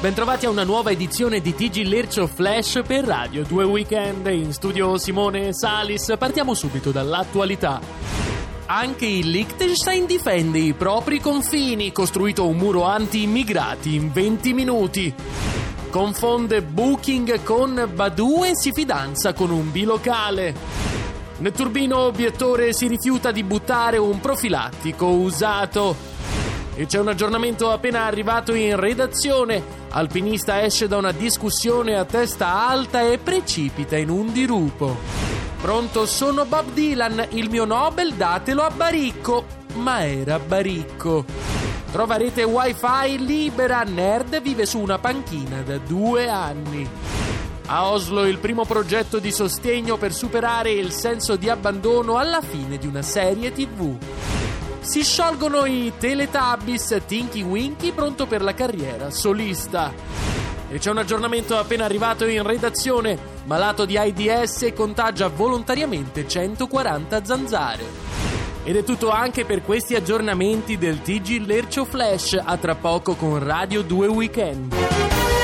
Bentrovati a una nuova edizione di TG Lercio Flash per Radio 2 Weekend. In studio Simone Salis. Partiamo subito dall'attualità. Anche il Liechtenstein difende i propri confini, costruito un muro anti-immigrati in 20 minuti. Confonde Booking con Badu e si fidanza con un bilocale. Netturbino obiettore si rifiuta di buttare un profilattico usato. E c'è un aggiornamento appena arrivato in redazione. Alpinista esce da una discussione a testa alta e precipita in un dirupo. Pronto, sono Bob Dylan, il mio Nobel datelo a Baricco. Ma era Baricco. Trova rete wifi libera, nerd vive su una panchina da due anni. A Oslo il primo progetto di sostegno per superare il senso di abbandono alla fine di una serie tv. Si sciolgono i Teletubbies Tinky Winky pronto per la carriera solista. E c'è un aggiornamento appena arrivato in redazione. Malato di AIDS contagia volontariamente 140 zanzare. Ed è tutto anche per questi aggiornamenti del TG Lercio Flash. A tra poco con Radio 2 Weekend.